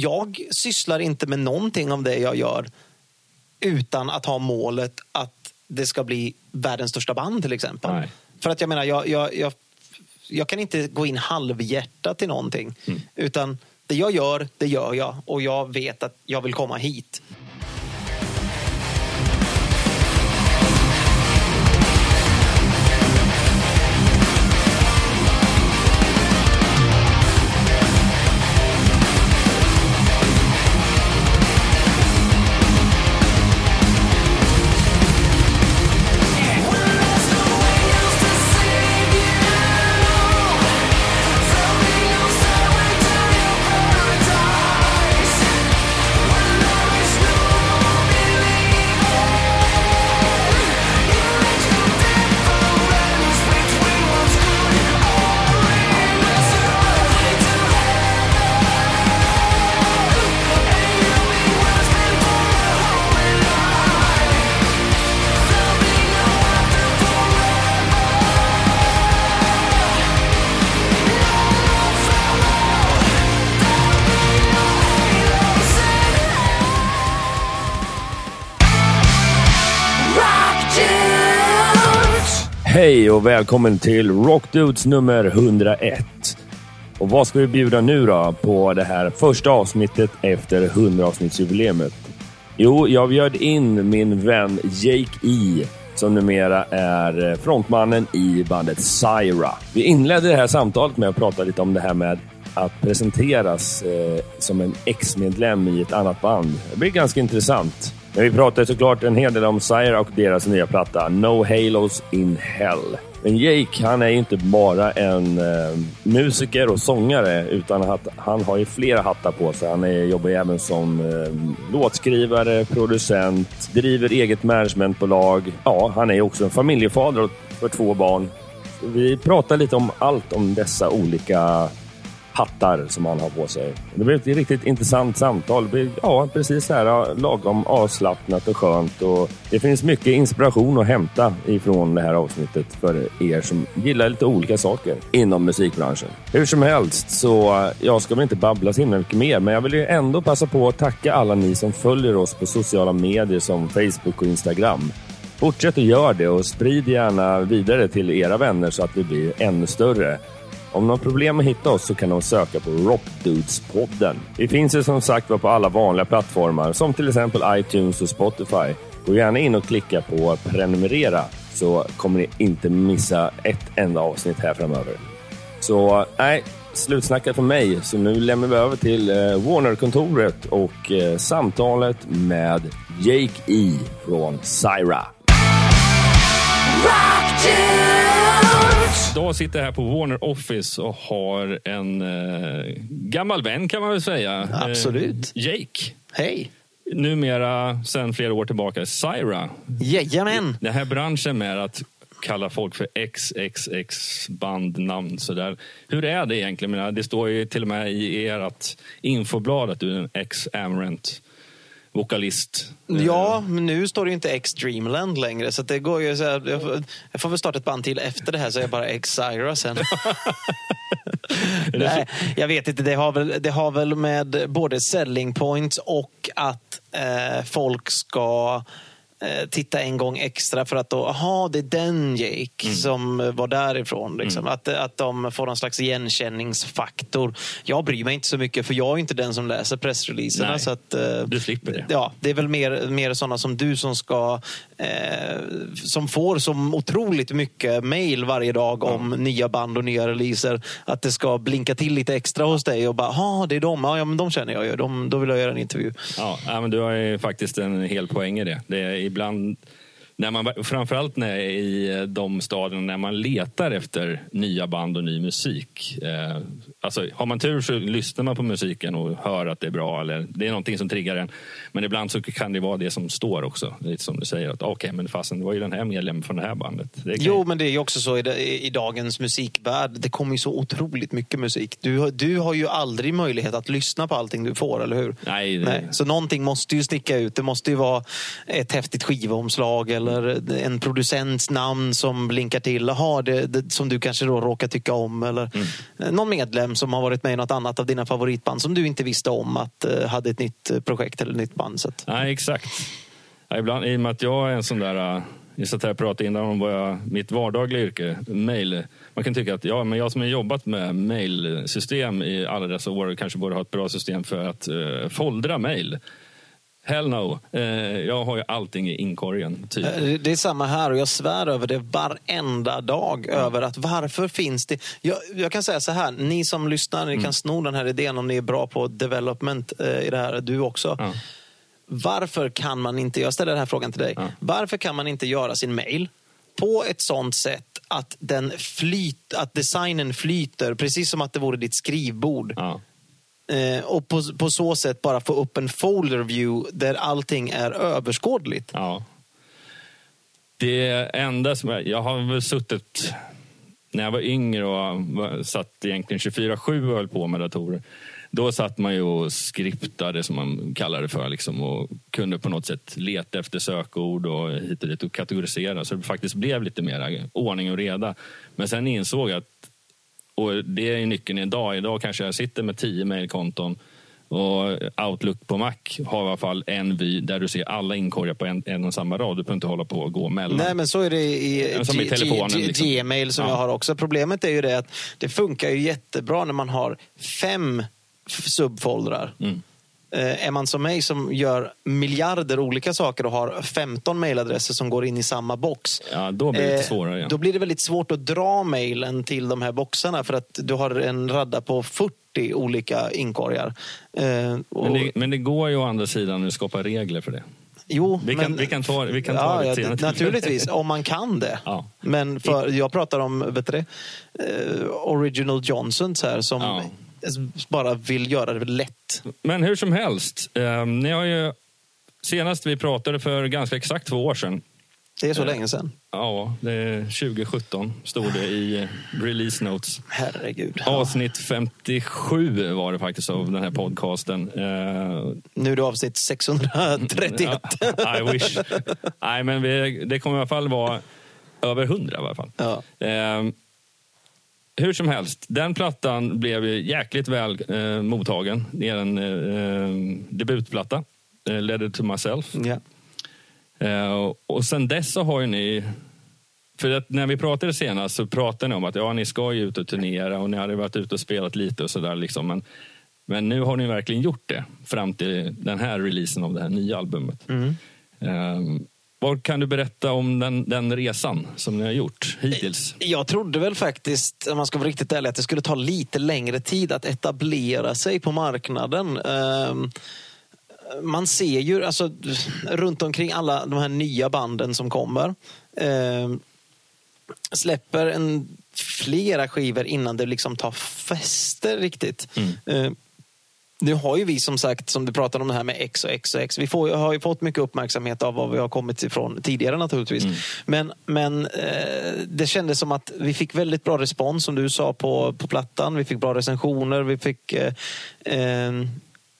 jag sysslar inte med någonting av det jag gör utan att ha målet att det ska bli världens största band till exempel. Nej. För att jag menar, jag, jag, jag, jag kan inte gå in halvhjärtat till någonting. Mm. Utan det jag gör, det gör jag. Och jag vet att jag vill komma hit. Hej och välkommen till Rockdudes nummer 101. Och vad ska vi bjuda nu då på det här första avsnittet efter 100-avsnittsjubileet? Jo, jag bjöd in min vän Jake E som numera är eh, frontmannen i bandet Syra. Vi inledde det här samtalet med att prata lite om det här med att presenteras eh, som en ex-medlem i ett annat band. Det blir ganska intressant. Men vi pratar såklart en hel del om Sire och deras nya platta No Halos in Hell. Men Jake, han är ju inte bara en eh, musiker och sångare utan att han har ju flera hattar på sig. Han är, jobbar ju även som eh, låtskrivare, producent, driver eget managementbolag. Ja, han är ju också en familjefader för två barn. Vi pratar lite om allt om dessa olika hattar som han har på sig. Det blev ett riktigt intressant samtal. Det blir, ja, precis så här lagom avslappnat och skönt. Och det finns mycket inspiration att hämta ifrån det här avsnittet för er som gillar lite olika saker inom musikbranschen. Hur som helst, så jag ska väl inte babbla så himla mycket mer, men jag vill ju ändå passa på att tacka alla ni som följer oss på sociala medier som Facebook och Instagram. Fortsätt att göra det och sprid gärna vidare till era vänner så att vi blir ännu större. Om de har problem att hitta oss så kan de söka på Rockdudes-podden. Vi finns ju som sagt var på alla vanliga plattformar som till exempel iTunes och Spotify. Gå gärna in och klicka på prenumerera så kommer ni inte missa ett enda avsnitt här framöver. Så nej, slutsnackat för mig. Så nu lämnar vi över till eh, Warner-kontoret och eh, samtalet med Jake E från Syra. Då sitter jag här på Warner Office och har en eh, gammal vän kan man väl säga. Absolut. Eh, Jake. Hej! Numera sedan flera år tillbaka Syra. Jajamän! Den här branschen med att kalla folk för XXX bandnamn sådär. Hur är det egentligen? Det står ju till och med i ert infoblad att du är en ex-Amarant vokalist. Ja, men nu står det ju inte X-Dreamland längre. Så det går ju så här, jag, får, jag får väl starta ett band till efter det här så är jag bara X-Syra sen. Nej, jag vet inte. Det har, väl, det har väl med både selling points och att eh, folk ska eh, titta en gång extra för att då, aha, det är den Jake som var därifrån. Liksom. Att, att de får någon slags igenkänningsfaktor. Jag bryr mig inte så mycket för jag är inte den som läser pressreleaserna. Nej, Så att, eh, du slipper det. Ja, det är väl mer, mer sådana som du som ska eh, som får så otroligt mycket mail varje dag om nya band och nya releaser. Att det ska blinka till lite extra hos dig och bara, ja det är de, ja men de känner jag ju. De, då vill jag göra en intervju. Ja, ja, men du har ju faktiskt en hel poäng i det. det är ibland, när man, framförallt när i de stadierna när man letar efter nya band och ny musik. Eh, alltså, har man tur så lyssnar man på musiken och hör att det är bra. Eller det är någonting som triggar en. Men ibland så kan det vara det som står också. Lite som du säger, att okej, men fasen, det var ju den här medlemmen från det här bandet. Det Jo, men det är ju också så i, i, dagens musikvärld. Det kommer ju så otroligt mycket musik. Du, du har ju aldrig möjlighet att lyssna på allting du får, eller hur? Nej, det- Nej. Så någonting måste ju sticka ut. Det måste ju vara ett häftigt skivomslag eller eller en producents namn som blinkar till. Aha, det, det, som du kanske då råkar tycka om. Eller Mm. någon medlem som har varit med i något annat av dina favoritband som du inte visste om att uh, hade ett nytt eh, projekt eller nytt band. Så att, Nej, exakt. Ja, ibland, I och med att jag är en sån där... Vi satt här och pratade innan om vad jag, mitt vardagliga yrke, mail. Man kan tycka att ja, men jag som har jobbat med mailsystem i alla dessa år kanske borde ha ett bra system för att uh, foldra mail. Hell no. Eh, jag har ju allting i inkorgen. Typ. Eh, Det är samma här och jag svär över det varenda dag. Över att varför finns det... Jag, jag kan säga så här, ni som lyssnar, ni kan sno den här idén om ni är bra på development eh, i det här, du också. Ja. Varför kan man inte, jag ställer den här frågan till dig. Varför kan man inte göra sin mail på ett sånt sätt att, den flyt, att designen flyter, precis som att det vore ditt skrivbord. Eh, och på, på så sätt bara få upp en folder view där allting är överskådligt. Ja. Det enda som jag, jag har väl suttit när jag var yngre och satt egentligen 24-7 och höll på med datorer. Då satt man ju och skriptade som man kallar det för liksom, och kunde på något sätt leta efter sökord och hit och dit och kategorisera så det faktiskt blev lite mer ordning och reda. Men sen insåg jag att, och det är nyckeln idag, idag kanske jag sitter med 10 mejlkonton och Outlook på Mac har i alla fall en vy där du ser alla inkorgar på en, en och samma rad. Du behöver inte hålla på och gå mellan. Nej, men så är det i, som i telefonen, liksom. Gmail som Ja. jag har också. Problemet är ju det att det funkar ju jättebra när man har fem subfoldrar. Mm. Eh, är man som mig som gör miljarder olika saker och har 15 mailadresser som går in i samma box. Ja, då blir det eh, svårare. igen. Då blir det väldigt svårt att dra mailen till de här boxarna för att du har en radda på 40 olika inkorgar. Eh, och, Men det, men det går ju å andra sidan att skapa regler för det. Jo, Vi kan- vi kan ta- vi kan ta det ja. Naturligtvis, om man kan det. Ja. Men för, jag pratar om vet du eh, Original Johnsons här som Ja. Bara vill göra det lätt. Men hur som helst, eh, ni har ju, senast vi pratade för ganska exakt två år sedan, Det är så länge sedan. ja, det är 2017, stod det i eh, release notes. Herregud. Avsnitt 57 var det faktiskt av den här podcasten. Eh, Nu är det avsnitt 631. ja, I wish. Nej, men vi, det kommer i alla fall vara över 100 i alla fall. Ja. Hur som helst, den plattan blev jäkligt väl eh, mottagen. Det är en eh, debutplatta, eh, it to myself. Ja. Eh, och sen dess så har ju ni... För att när vi pratade senast så pratade ni om att ja, ni ska ju ut och turnera och ni hade varit ute och spelat lite och sådär. Liksom. Men, men nu har ni verkligen gjort det fram till den här releasen av det här nya albumet. Mm. Eh, vad kan du berätta om den, den resan som ni har gjort hittills? Jag trodde väl faktiskt, om man ska vara riktigt ärlig, att det skulle ta lite längre tid att etablera sig på marknaden. Ehm, Man ser ju alltså, runt omkring alla de här nya banden som kommer. ehm, Släpper en, flera skivor innan det liksom tar fäste riktigt. Ehm, nu har ju vi som sagt, som du pratade om det här med X och X och X. Vi får, har ju fått mycket uppmärksamhet av vad vi har kommit ifrån tidigare naturligtvis. Men, men eh, det kändes som att vi fick väldigt bra respons som du sa på, på plattan. Vi fick bra recensioner. Vi fick eh, eh,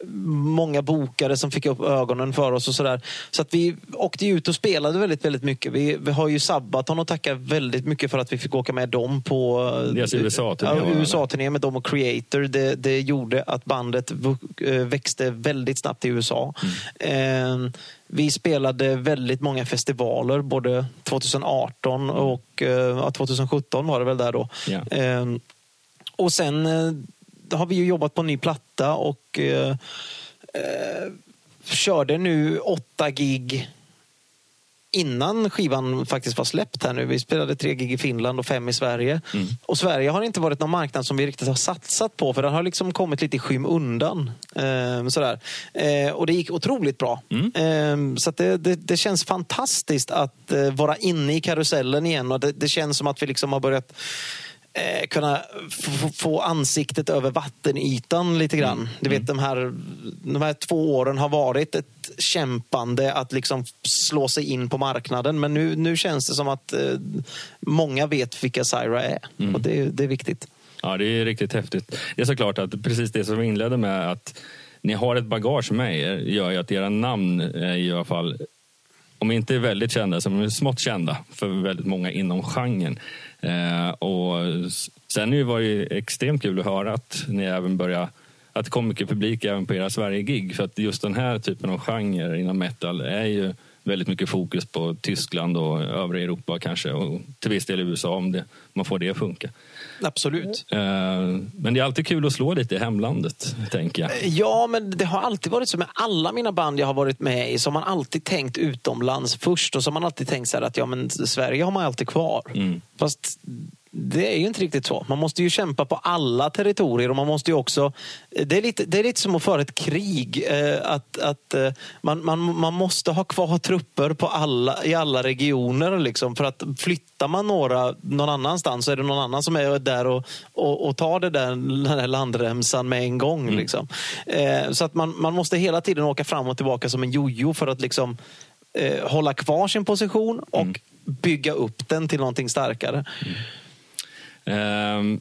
många bokare som fick upp ögonen för oss och sådär. Så att vi åkte ut och spelade väldigt, väldigt mycket. Vi, vi har ju Sabaton att tacka väldigt mycket för att vi fick åka med dem på Deras USA-turné, Ja? USA-turné med dem och Creator. Det, det gjorde att bandet eh, växte väldigt snabbt i USA. Mm. Eh, vi spelade väldigt många festivaler, både 2018 och eh, ja, 2017 var det väl där då. Ja. Eh, och sen eh, har vi ju jobbat på en ny platta och eh, eh, körde nu åtta gig innan skivan faktiskt var släppt här nu. Vi spelade tre gig i Finland och fem i Sverige. Och Sverige har inte varit någon marknad som vi riktigt har satsat på för den har liksom kommit lite i skymundan. Eh, sådär. Eh, och det gick otroligt bra. Eh, så att det, det, det känns fantastiskt att eh, vara inne i karusellen igen och det, det känns som att vi liksom har börjat eh, kunna få ansiktet över vattenytan lite grann. Du vet, de här, de här två åren har varit ett kämpande att liksom slå sig in på marknaden. Men nu, nu känns det som att eh, många vet vilka Syra är. Och det, det är viktigt. Ja, det är riktigt häftigt. Det är såklart att precis det som vi inledde med att ni har ett bagage med er gör ju att era namn är i alla fall om inte väldigt kända, så smått kända för väldigt många inom genren. Eh, och sen var det extremt kul att höra att ni även börjar att det kom mycket publik även på era Sverige-gig. För att just den här typen av genre inom metal är ju väldigt mycket fokus på Tyskland och övriga Europa kanske och till viss del USA om det, man får det att funka. Absolut. Eh, men det är alltid kul att slå lite i hemlandet, tänker jag. Ja, men det har alltid varit så med alla mina band jag har varit med i. Så har man alltid tänkt utomlands först och så har man alltid tänkt så att ja, men Sverige har man alltid kvar. Mm. Fast det är ju inte riktigt så. Man måste ju kämpa på alla territorier och man måste ju också... Det är lite, det är lite som att föra ett krig. Eh, att, att eh, man, man, man måste ha kvar trupper på alla, i alla regioner. Liksom, för att flyttar man några någon annanstans så är det någon annan som är där och, och, och tar det där, den där landremsan med en gång. Mm. Liksom. Eh, så att man, man måste hela tiden åka fram och tillbaka som en jojo för att liksom, hålla kvar sin position och mm. bygga upp den till någonting starkare. Mm. Um,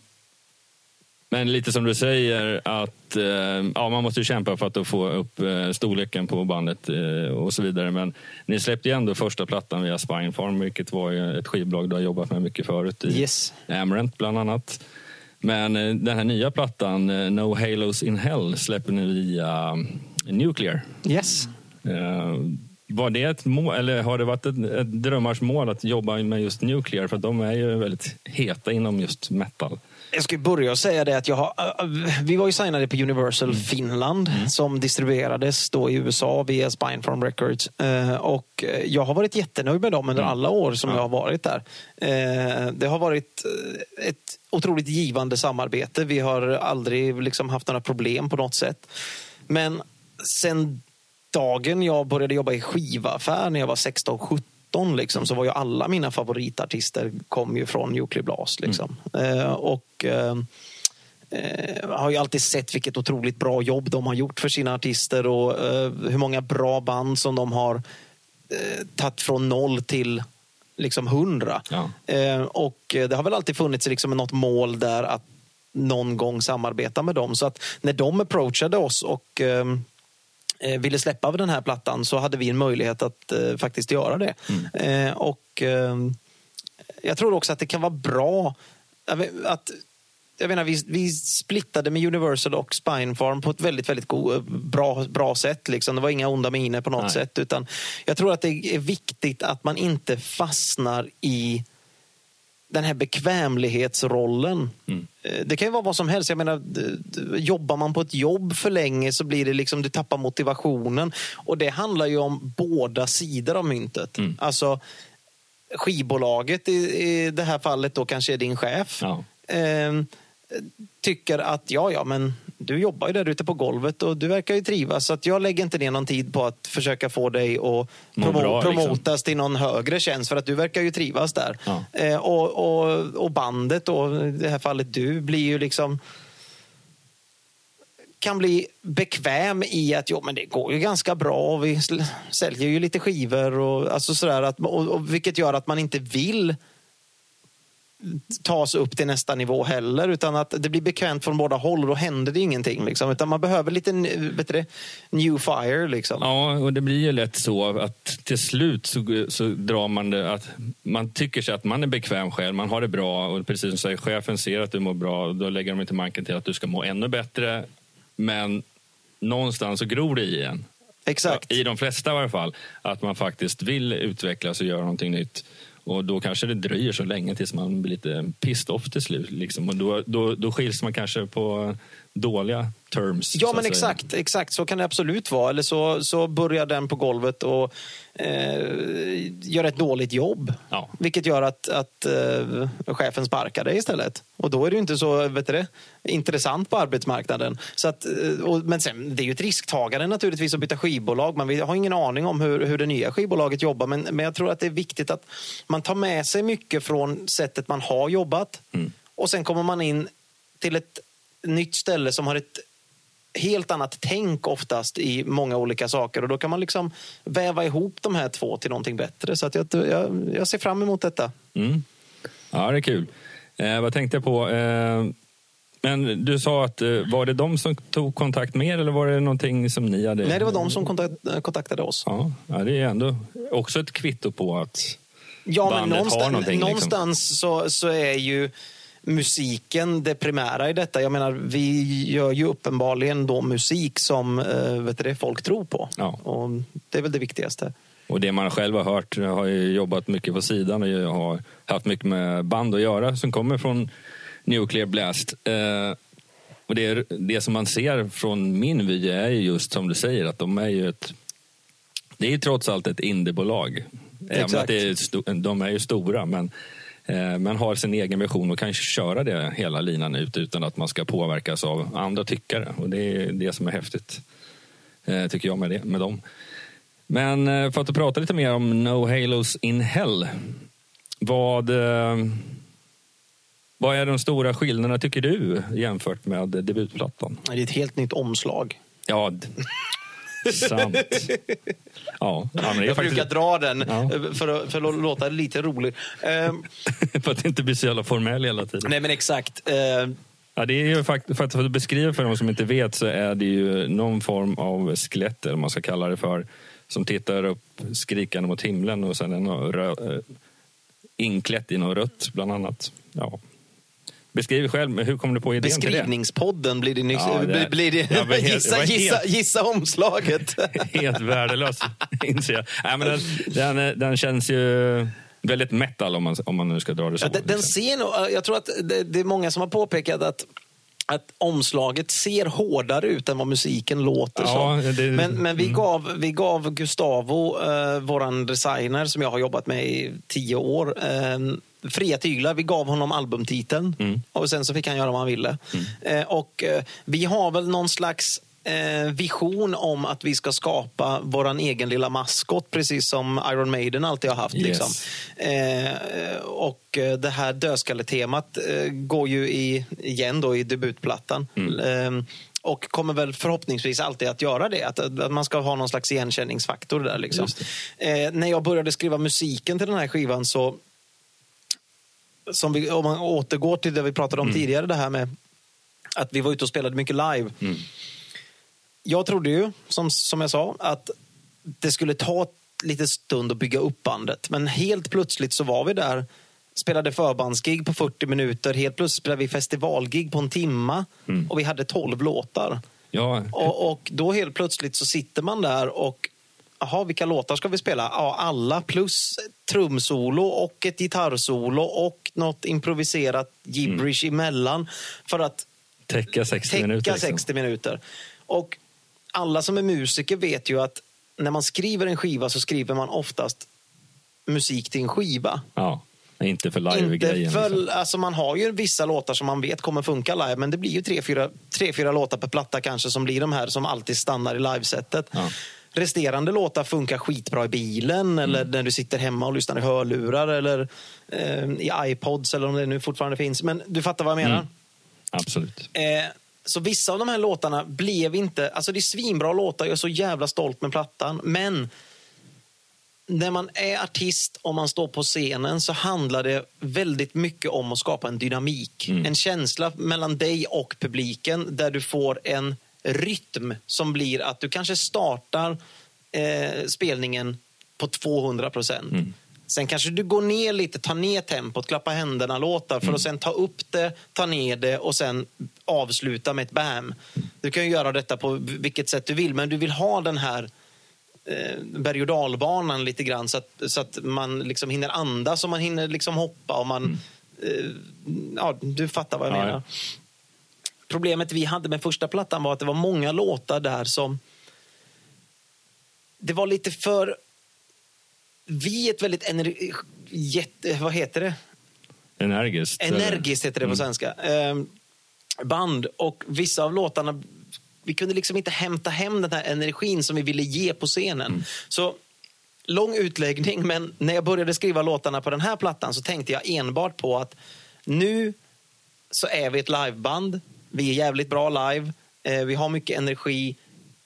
men lite som du säger att uh, ja, man måste kämpa för att få upp uh, storleken på bandet uh, och så vidare. Men ni släppte ju ändå första plattan via Spinefarm, vilket var ett skivbolag du har jobbat med mycket förut i yes. Amarant bland annat. Men den här nya plattan, No Halos in Hell, släpper ni via Nuclear. Yes. Var det ett mål, eller har det varit ett, ett drömmars mål att jobba med just Nuclear? För de är ju väldigt heta inom just metal. Jag ska börja och säga det att jag har, vi var ju signade på Universal mm. Finland mm. som distribuerades då i USA via Spinefarm Records. Och jag har varit jättenöjd med dem under mm. alla år som ja. jag har varit där. Det har varit ett otroligt givande samarbete. Vi har aldrig liksom haft några problem på något sätt. Men sen dagen jag började jobba i skivaffär när jag var 16-17 liksom, så var ju alla mina favoritartister kom ju från Nuclear Blast. Liksom. Mm. Eh, och eh, eh, har ju alltid sett vilket otroligt bra jobb de har gjort för sina artister och eh, hur många bra band som de har eh, tagit från noll till liksom hundra. Ja. Eh, och det har väl alltid funnits liksom något mål där att någon gång samarbeta med dem. Så att när de approachade oss och eh, ville släppa den här plattan så hade vi en möjlighet att eh, faktiskt göra det. Mm. Eh, och eh, Jag tror också att det kan vara bra att jag menar, vi, vi splittade med Universal och Spinefarm på ett väldigt, väldigt go, bra, bra sätt. Liksom. Det var inga onda miner på något Nej. sätt. Utan jag tror att det är viktigt att man inte fastnar i den här bekvämlighetsrollen. Mm. Eh, det kan ju vara vad som helst. Jag menar, jobbar man på ett jobb för länge så blir det liksom, du tappar motivationen. Och det handlar ju om båda sidor av myntet. Mm. Alltså, skivbolaget i, i det här fallet då kanske är din chef. Ja. Eh, tycker att ja, ja, men du jobbar ju där ute på golvet och du verkar ju trivas. Så att jag lägger inte ner någon tid på att försöka få dig att promo bra, liksom. promotas liksom. till någon högre tjänst för att du verkar ju trivas där. Ja. Eh, och, och, och, bandet då, i det här fallet du, blir ju liksom kan bli bekväm i att jo, men det går ju ganska bra och vi säljer ju lite skivor och, alltså sådär att, och, och vilket gör att man inte vill tas upp till nästa nivå heller. Utan att det blir bekvämt från båda håll och då händer det ingenting. Liksom. Utan man behöver lite det, new fire. Liksom. Ja, och det blir ju lätt så att till slut så, så drar man det att man tycker sig att man är bekväm själv, man har det bra och precis som säger, chefen ser att du mår bra då lägger de inte manken till att du ska må ännu bättre. Men någonstans så gror det i en. Exakt. I de flesta i alla fall. Att man faktiskt vill utvecklas och göra någonting nytt. Och då kanske det dröjer så länge tills man blir lite pissed off till slut. Liksom. Och då, då, då skiljs man kanske på dåliga terms. Ja, men exakt, exakt. Så kan det absolut vara. Eller så, så börjar den på golvet och eh, gör ett dåligt jobb. Ja. Vilket gör att, att eh, chefen sparkar dig istället. Och då är det inte så vet du, intressant på arbetsmarknaden. Så att, eh, och, men sen, det är ju ett risktagande naturligtvis att byta skivbolag. Man har ingen aning om hur, hur det nya skivbolaget jobbar. Men, men jag tror att det är viktigt att man tar med sig mycket från sättet man har jobbat. Mm. Och sen kommer man in till ett nytt ställe som har ett helt annat tänk oftast i många olika saker och då kan man liksom väva ihop de här två till någonting bättre. Så att jag, jag, jag ser fram emot detta. Mm. Ja, det är kul. Eh, vad tänkte jag på? Eh, Men du sa att, eh, var det de som tog kontakt med er eller var det någonting som ni hade? Nej, det var de som kontakt, kontaktade oss. Ja, det är ändå också ett kvitto på att Ja, men någonstans, liksom. någonstans så, så är ju musiken det primära i detta. Jag menar, vi gör ju uppenbarligen då musik som eh, vet du folk tror på. Ja. Och det är väl det viktigaste. Och det man själv har hört, jag har ju jobbat mycket på sidan och jag har haft mycket med band att göra som kommer från Nuclear Blast. Eh, och det, är, det som man ser från min vy är ju just som du säger att de är ju ett... Det är ju trots allt ett indiebolag. Även Exakt. att det är, de är ju stora men eh, man har sin egen version och kan köra det hela linan ut utan att man ska påverkas av andra tyckare. Och det är det som är häftigt, eh, tycker jag med, det, med dem. Men eh, för att prata lite mer om No Halos in Hell. Vad, vad är de stora skillnaderna tycker du jämfört med debutplattan? Det är ett helt nytt omslag. Ja, sant. Ja, ja Jag faktiskt brukar dra den Ja. eh, för, att, för att låta lite rolig. Eh, för att inte bli så jävla formell hela tiden. nej, men exakt. Eh, Ja, det är ju fakt- för att, för att beskriva för de som inte vet så är det ju någon form av skelett, eller man ska kalla det för, som tittar upp skrikande mot himlen och sen är rö- eh, inklätt i något rött, bland annat. Ja. Beskriv själv, hur kom du på idén till det? beskrivningspodden blir det. Ja, det- blir det, Ja, helt- gissa, helt- gissa omslaget. Helt värdelös, inser jag. Nej, men den, den, den känns ju väldigt metal om man, om man nu ska dra det så. Ja, den, den ser nog, jag tror att det, det är många som har påpekat att att omslaget ser hårdare ut än vad musiken låter Ja, som. det- men men vi, mm. gav, vi gav Gustavo, eh, våran designer som jag har jobbat med i tio år, eh, fria tyglar. Vi gav honom albumtiteln Mm. och sen så fick han göra vad han ville. Eh, och eh, vi har väl någon slags eh, vision om att vi ska skapa våran egen lilla maskot precis som Iron Maiden alltid har haft. Yes. Liksom. Eh, och eh, det här dödskalletemat eh, går ju i, igen då i debutplattan. Eh, och kommer väl förhoppningsvis alltid att göra det. Att, att man ska ha någon slags igenkänningsfaktor där. Liksom. Eh, när jag började skriva musiken till den här skivan så som vi, om man återgår till det vi pratade om tidigare, det här med att vi var ute och spelade mycket live. Jag trodde ju, som, som jag sa, att det skulle ta lite stund att bygga upp bandet. Men helt plötsligt så var vi där, spelade förbandsgig på 40 minuter. Helt plötsligt spelade vi festivalgig på en timma och vi hade 12 låtar. Ja, Och, och då helt plötsligt så sitter man där och Jaha, vilka låtar ska vi spela? Ja, alla plus trumsolo och ett gitarrsolo och något improviserat gibberish emellan för att täcka 60 täcka minuter. liksom. 60 minuter. Och alla som är musiker vet ju att när man skriver en skiva så skriver man oftast musik till en skiva. Ja, inte för live-grejen. liksom. alltså man har ju vissa låtar som man vet kommer funka live, men det blir ju tre, fyra, tre, fyra låtar per platta kanske som blir de här som alltid stannar i livesättet. Ja. Resterande låtar funkar skitbra i bilen Mm. eller när du sitter hemma och lyssnar i hörlurar eller eh, i iPods eller om det nu fortfarande finns. Men du fattar vad jag menar. Mm. Absolut. Eh, så vissa av de här låtarna blev inte... Alltså det är svinbra låtar, jag är så jävla stolt med plattan. Men när man är artist och man står på scenen så handlar det väldigt mycket om att skapa en dynamik. En känsla mellan dig och publiken där du får en rytm som blir att du kanske startar eh, spelningen på 200 procent. Sen kanske du går ner lite, tar ner tempot, klappar händerna-låtar för att sen ta upp det, ta ner det och sen avsluta med ett bam. Du kan ju göra detta på vilket sätt du vill, men du vill ha den här eh, berg och dalbanan lite grann så att, så att man liksom hinner andas och man hinner liksom hoppa och man... Eh, ja, du fattar vad jag Ja, menar. ja. Problemet vi hade med första plattan var att det var många låtar där som... Det var lite för... Vi är ett väldigt ener... Jätte, vad heter det? Energiskt. Energiskt heter det på svenska. Ehm, band och vissa av låtarna, vi kunde liksom inte hämta hem den här energin som vi ville ge på scenen. Så lång utläggning, men när jag började skriva låtarna på den här plattan så tänkte jag enbart på att nu så är vi ett liveband. Vi är jävligt bra live. Eh, vi har mycket energi.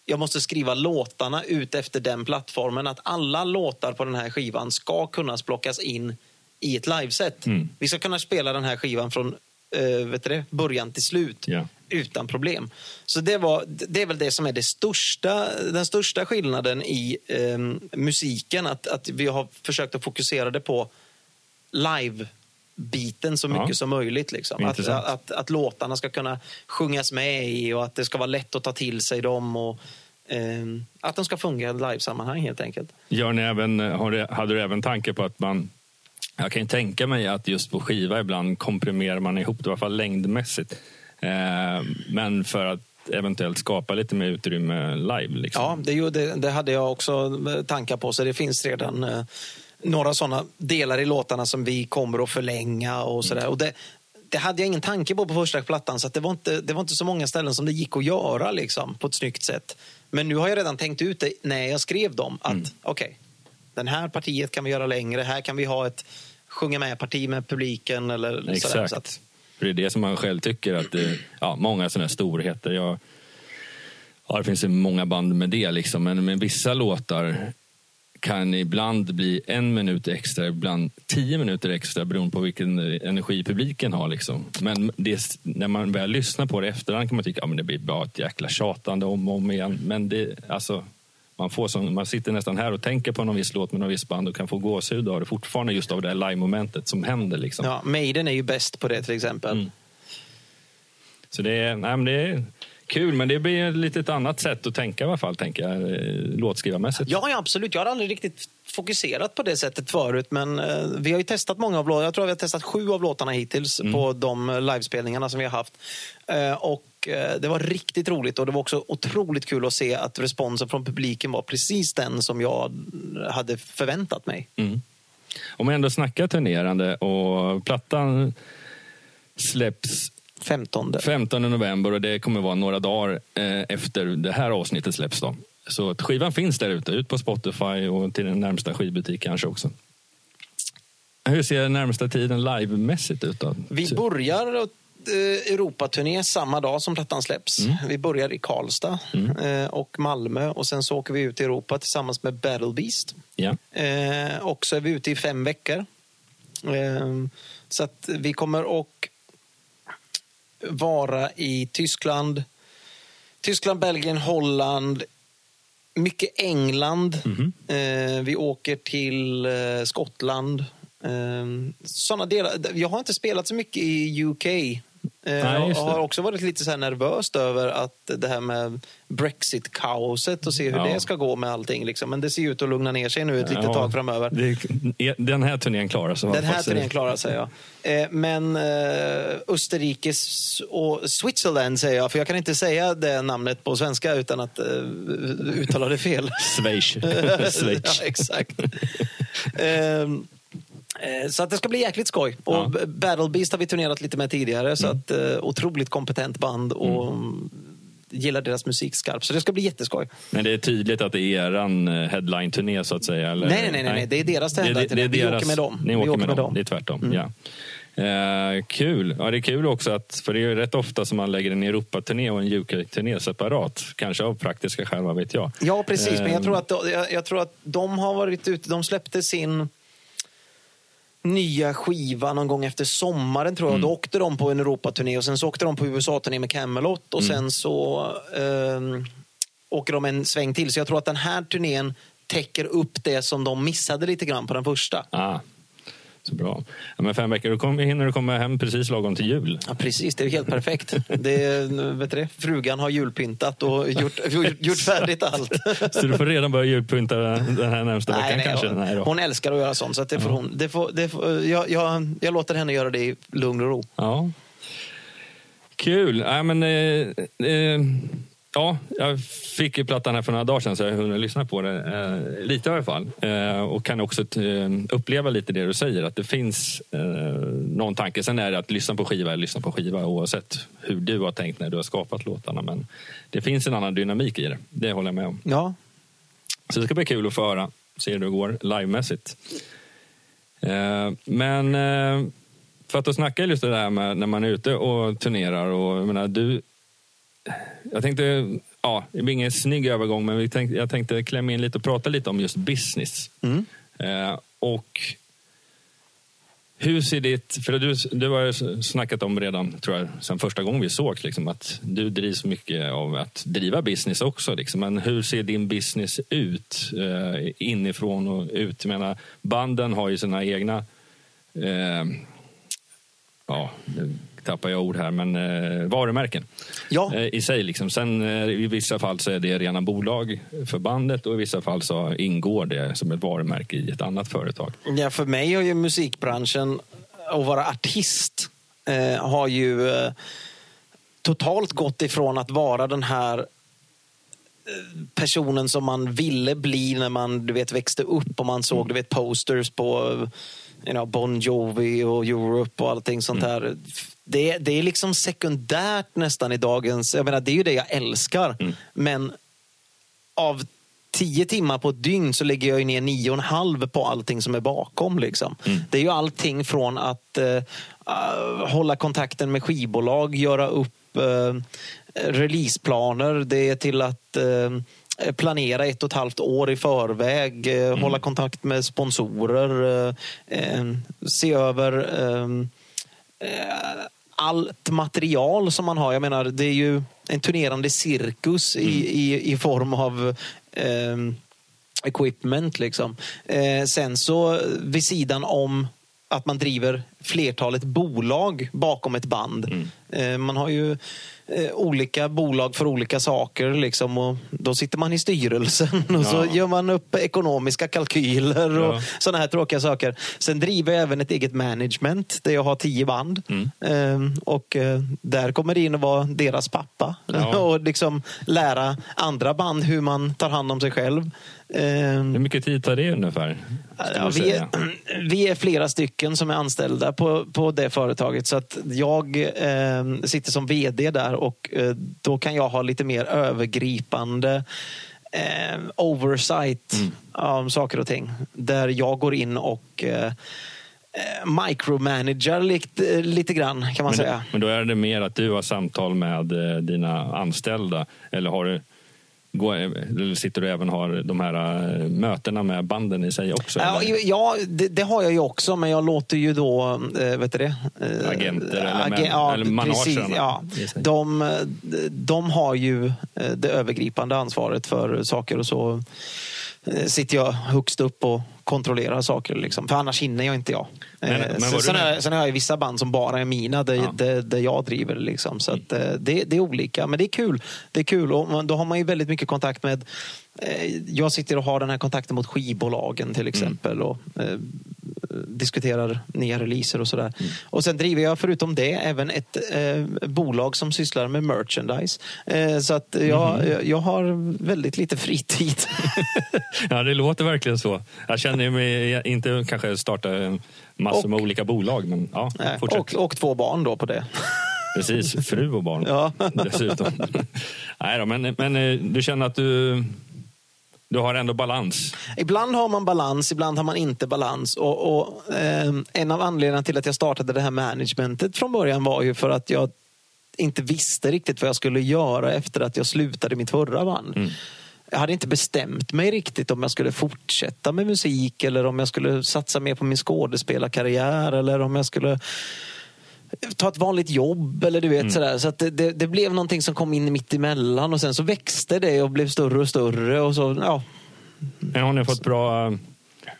Jag måste skriva låtarna ut efter den plattformen. Att alla låtar på den här skivan ska kunna plockas in i ett liveset. Vi ska kunna spela den här skivan från eh, vet du det, början till slut. Ja. Utan problem. Så det, var, det är väl det som är det största, den största skillnaden i eh, musiken. Att, att vi har försökt att fokusera det på live-biten så mycket Ja. som möjligt. Liksom. Att, att, att låtarna ska kunna sjungas med i och att det ska vara lätt att ta till sig dem. Och, ehm, att de ska fungera i live-sammanhang helt enkelt. Gör ni även, har du, hade du även tanke på att man... Jag kan ju tänka mig att just på skiva ibland komprimerar man ihop det, i alla fall längdmässigt. Eh, men för att eventuellt skapa lite mer utrymme live. Liksom. Ja, det, det, det hade jag också eh, tankar på, så det finns redan eh, några sådana delar i låtarna som vi kommer att förlänga och sådär. Och det, det hade jag ingen tanke på på första plattan, så det, var inte, det var inte så många ställen som det gick att göra liksom, på ett snyggt sätt. Men nu har jag redan tänkt ut det när jag skrev dem, att okej, den här partiet kan vi göra längre, här kan vi ha ett sjunga med-parti med publiken eller sådär. Exakt. Så att, För det är det som man själv tycker att det, ja, många sådana här storheter. Jag, ja, det finns ju många band med det liksom, men med vissa låtar kan ibland bli en minut extra, ibland tio minuter extra beroende på vilken energi publiken har. Liksom. Men det, när man väl lyssnar på det efterhand kan man tycka att ja, det blir bara ett jäkla tjatande om och om igen. Men det, alltså, man, får som, man sitter nästan här och tänker på någon viss låt med någon viss band och kan få gåshud av det fortfarande just av det här live-momentet som händer. Liksom. ja, Maiden är ju bäst på det till exempel. Mm. Så det är, nej, det är kul, men det blir ett litet annat sätt att tänka i alla fall, tänker jag, eh, låtskrivarmässigt. Ja, ja, absolut. Jag har aldrig riktigt fokuserat på det sättet förut. Men eh, vi har ju testat många av låtarna. Jag tror vi har testat sju av låtarna hittills på de livespelningarna som vi har haft. Eh, och det var riktigt roligt och det var också otroligt kul att se att responsen från publiken var precis den som jag hade förväntat mig. Mm. Om jag ändå snackar turnerande och plattan släpps 15. 15 november och det kommer vara några dagar eh, efter det här avsnittet släpps. Då. Så att skivan finns där ute, ut på Spotify och till den närmsta skivbutik kanske också. Hur ser närmsta tiden livemässigt ut då? Vi börjar eh, Europaturné samma dag som plattan släpps. Vi börjar i Karlstad eh, och Malmö och sen så åker vi ut i Europa tillsammans med Battle Beast. Eh, och så är vi ute i fem veckor. Så att vi kommer att vara i Tyskland, Tyskland, Belgien, Holland, mycket England. Eh, vi åker till eh, Skottland. Eh, såna delar. Jag har inte spelat så mycket i UK. Eh, Nej, just jag har också varit lite så här nervöst över att det här med Brexit-kaoset och se hur Ja. det ska gå med allting. Liksom. Men det ser ut att lugna ner sig nu ett litet Ja, tag framöver. det- Den här turnén klarar sig. Den här turnén klarar sig, ja. Eh, Men eh, Österrike s- och Switzerland säger jag, för jag kan inte säga det namnet på svenska utan att eh, uttala det fel. Schweiz. Schweiz. ja, exakt. Eh, Så att det ska bli jäkligt skoj. Och Ja. Battle Beast har vi turnerat lite med tidigare. Så att, eh, otroligt kompetent band och mm. gillar deras musik skarpt. Så det ska bli jätteskoj. Men det är tydligt att det är eran eh, headline-turné så att säga? Eller? Nej, nej, nej, nej, det är deras headline-turné. Vi åker med dem. Ni Vi åker med, dem. Det är tvärtom. Ja. Eh, kul. Ja, det är kul också, att, för det är ju rätt ofta som man lägger en Europaturné och en UK-turné separat. Kanske av praktiska skäl, vad vet jag. Ja, precis. Men jag tror, att, jag, jag tror att de har varit ute. De släppte sin nya skiva någon gång efter sommaren tror jag. Då åkte de på en Europaturné och sen så åkte de på USA-turné med Camelot och sen så ehm, åker de en sväng till. Så jag tror att den här turnén täcker upp det som de missade lite grann på den första. Ah, så bra. Ja, men fem veckor, då hinner du komma hem precis lagom till jul. Ja, precis, det är helt perfekt. Det, är- vet du? Frugan har julpyntat och gjort, gjort, färdigt allt. Så du får redan börja julpynta den här närmsta veckan kanske? hon, Nej hon älskar att göra sånt. Så att det får hon, det får, det får, jag, jag, jag låter henne göra det i lugn och ro. Ja. Kul. Ja, men, eh, eh, ja, jag fick ju plattan här för några dagar sedan så jag hunnit lyssna på det. Eh, lite i alla fall. Eh, och kan också eh, uppleva lite det du säger. Att det finns eh, någon tanke. Sen är det att lyssna på skiva är lyssna på skiva oavsett hur du har tänkt när du har skapat låtarna. Men det finns en annan dynamik i det. Det håller jag med om. Ja, Så det ska bli kul att få höra. Se hur det går livemässigt. Eh, men eh, för att snacka just det här med när man är ute och turnerar. Och, jag, menar, du, jag tänkte, ja, det blir ingen snygg övergång, men vi tänkte, jag tänkte klämma in lite och prata lite om just business. Eh, och hur ser ditt... För du, du har ju snackat om redan, tror jag, sen första gången vi såg liksom, att du drivs mycket av att driva business också. Liksom. Men hur ser din business ut eh, inifrån och ut? Jag menar, banden har ju sina egna... Eh, ja, tappar jag ord här, men eh, varumärken Ja. eh, i sig. Liksom. Sen eh, i vissa fall så är det rena bolag för bandet och i vissa fall så ingår det som ett varumärke i ett annat företag. Ja, för mig har ju musikbranschen, att vara artist, eh, har ju eh, totalt gått ifrån att vara den här eh, personen som man ville bli när man du vet, växte upp och man såg du vet, posters på you know, Bon Jovi och Europe och allting sånt där. Det, det är liksom sekundärt nästan i dagens... Jag menar, det är ju det jag älskar. Men av tio timmar på ett dygn så lägger jag ju ner nio och en halv på allting som är bakom. Liksom. Det är ju allting från att uh, hålla kontakten med skivbolag, göra upp uh, releaseplaner, det är till att uh, planera ett och ett halvt år i förväg, uh, hålla kontakt med sponsorer, uh, se över eh, allt material som man har. Jag menar, det är ju en turnerande cirkus i, i, i form av equipment. Liksom. Eh, sen så vid sidan om att man driver flertalet bolag bakom ett band. Eh, man har ju eh, olika bolag för olika saker. Liksom, och då sitter man i styrelsen och så Ja. gör man upp ekonomiska kalkyler och Ja. sådana här tråkiga saker. Sen driver jag även ett eget management där jag har tio band. Mm. Ehm, och eh, där kommer det in att vara deras pappa Ja. och liksom lära andra band hur man tar hand om sig själv. Hur mycket tid tar det ungefär? Ja, vi, är, vi är flera stycken som är anställda på, på det företaget. Så att jag eh, sitter som vd där och eh, då kan jag ha lite mer övergripande eh, oversight Mm. av saker och ting. Där jag går in och eh, eh, micromanager lite, lite grann kan man Men, säga. men då är det mer att du har samtal med eh, dina anställda eller har du Går, eller sitter du även har de här eh, mötena med banden i sig också? Ja, ja det, det har jag ju också, men jag låter ju då, äh, vet du det? Eh, Agenter eller agen- ja, eller managerna ja. de, eh, de har ju eh, det övergripande ansvaret för saker och så eh, sitter jag högst upp och kontrollerar saker. Liksom. För annars hinner jag inte jag. Men- Eh, men sen, du sen, med- har jag, sen har jag vissa band som bara är mina, där, Ja. där, där jag driver. Liksom. Så att, eh, det, det är olika, men det är kul. Det är kul och då har man ju väldigt mycket kontakt med eh, jag sitter och har den här kontakten mot skivbolagen till exempel och eh, diskuterar nya releaser och sådär. Och sen driver jag förutom det även ett eh, bolag som sysslar med merchandise. Eh, så att jag, jag, jag har väldigt lite fritid. Ja, det låter verkligen så. Jag känner mig inte kanske starta massor Och- med olika bolag, men ja, Nej, och, och två barn då på det. Precis, fru och barn Ja. dessutom. Nej då, men, men eh, du känner att du, du har ändå balans? Ibland har man balans, ibland har man inte balans. Och, och, eh, en av anledningarna till att jag startade det här managementet från början var ju för att jag inte visste riktigt vad jag skulle göra efter att jag slutade mitt förra band. Jag hade inte bestämt mig riktigt om jag skulle fortsätta med musik eller om jag skulle satsa mer på min skådespelarkarriär eller om jag skulle ta ett vanligt jobb eller du vet sådär. Så det, det, det blev någonting som kom in mitt emellan och sen så växte det och blev större och större och så, ja, Men har ni fått bra eh,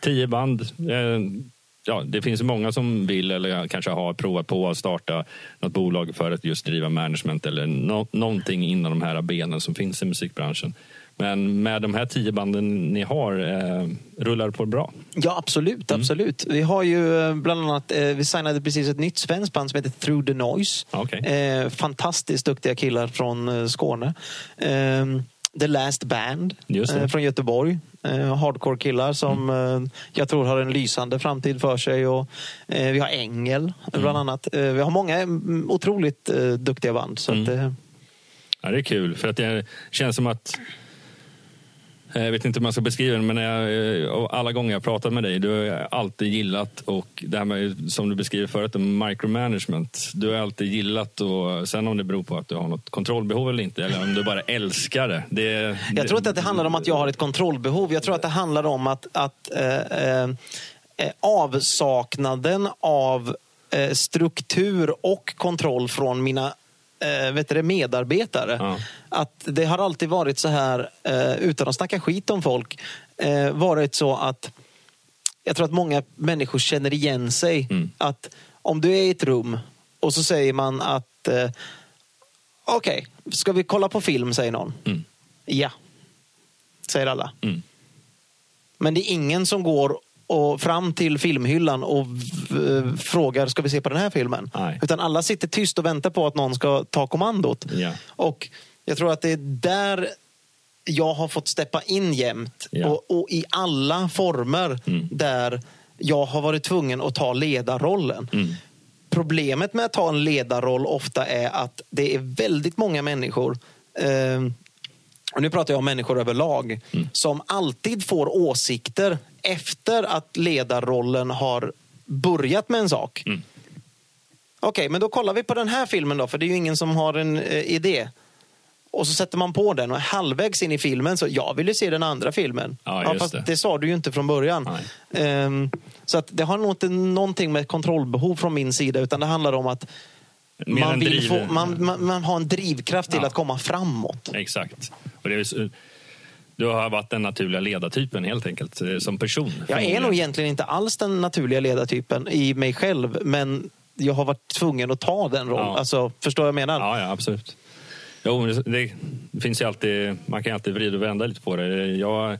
tio band? Eh, Ja, det finns många som vill eller kanske har provat på att starta något bolag för att just driva management eller no någonting inom de här benen som finns i musikbranschen. Men med de här tio banden ni har, eh, rullar det på bra? Ja, absolut. absolut. Vi har ju eh, bland annat, eh, vi signade precis ett nytt svenskt band som heter Through the Noise. Ja, okej. Eh, fantastiskt duktiga killar från eh, Skåne. Eh, The Last Band eh, från Göteborg. Hardcore-killar som Mm. jag tror har en lysande framtid för sig. Och, vi har Ängel Mm. bland annat. Vi har många mm, otroligt duktiga band. Så Mm. att, eh, Ja, det är kul, för att det känns som att jag vet inte hur man ska beskriva det, men jag, eh, alla gånger jag pratat med dig, du har alltid gillat och det här med, som du beskriver förut, micromanagement. Du har alltid gillat och sen om det beror på att du har något kontrollbehov eller inte, eller om du bara älskar det. det Jag tror inte att det handlar om att jag har ett kontrollbehov. Jag tror att det handlar om att, att eh, eh, eh, avsaknaden av eh, struktur och kontroll från mina eh, vet du, medarbetare. Ja. Att det har alltid varit så här, eh, utan att snacka skit om folk, eh, varit så att jag tror att många människor känner igen sig. Mm. Att om du är i ett rum och så säger man att eh, okej, ska vi kolla på film, säger någon. Mm. Ja, säger alla. Mm. Men det är ingen som går och fram till filmhyllan och v- frågar ska vi se på den här filmen. Nej. Utan alla sitter tyst och väntar på att någon ska ta kommandot. Ja. Och jag tror att det är där jag har fått steppa in jämt. Ja. Och, och i alla former Mm. där jag har varit tvungen att ta ledarrollen. Mm. Problemet med att ta en ledarroll ofta är att det är väldigt många människor eh, och nu pratar jag om människor överlag, som alltid får åsikter efter att ledarrollen har börjat med en sak. Mm. Okej, men då kollar vi på den här filmen då, för det är ju ingen som har en eh, idé. Och så sätter man på den och halvvägs in i filmen så jag ville se den andra filmen. Ja, just fast det. det sa du ju inte från början. Ehm, så att det har nog inte någonting med kontrollbehov från min sida utan det handlar om att man, driv- få, man, man, man har en drivkraft till Ja. att komma framåt. Exakt. Och det är, du har varit den naturliga ledartypen helt enkelt, eh, som person. Jag är nog egentligen inte alls den naturliga ledartypen i mig själv, men jag har varit tvungen att ta den rollen. Ja. Alltså, förstår vad jag menar? Ja, ja absolut. Jo, det, det finns ju alltid, man kan alltid vrida och vända lite på det. Jag,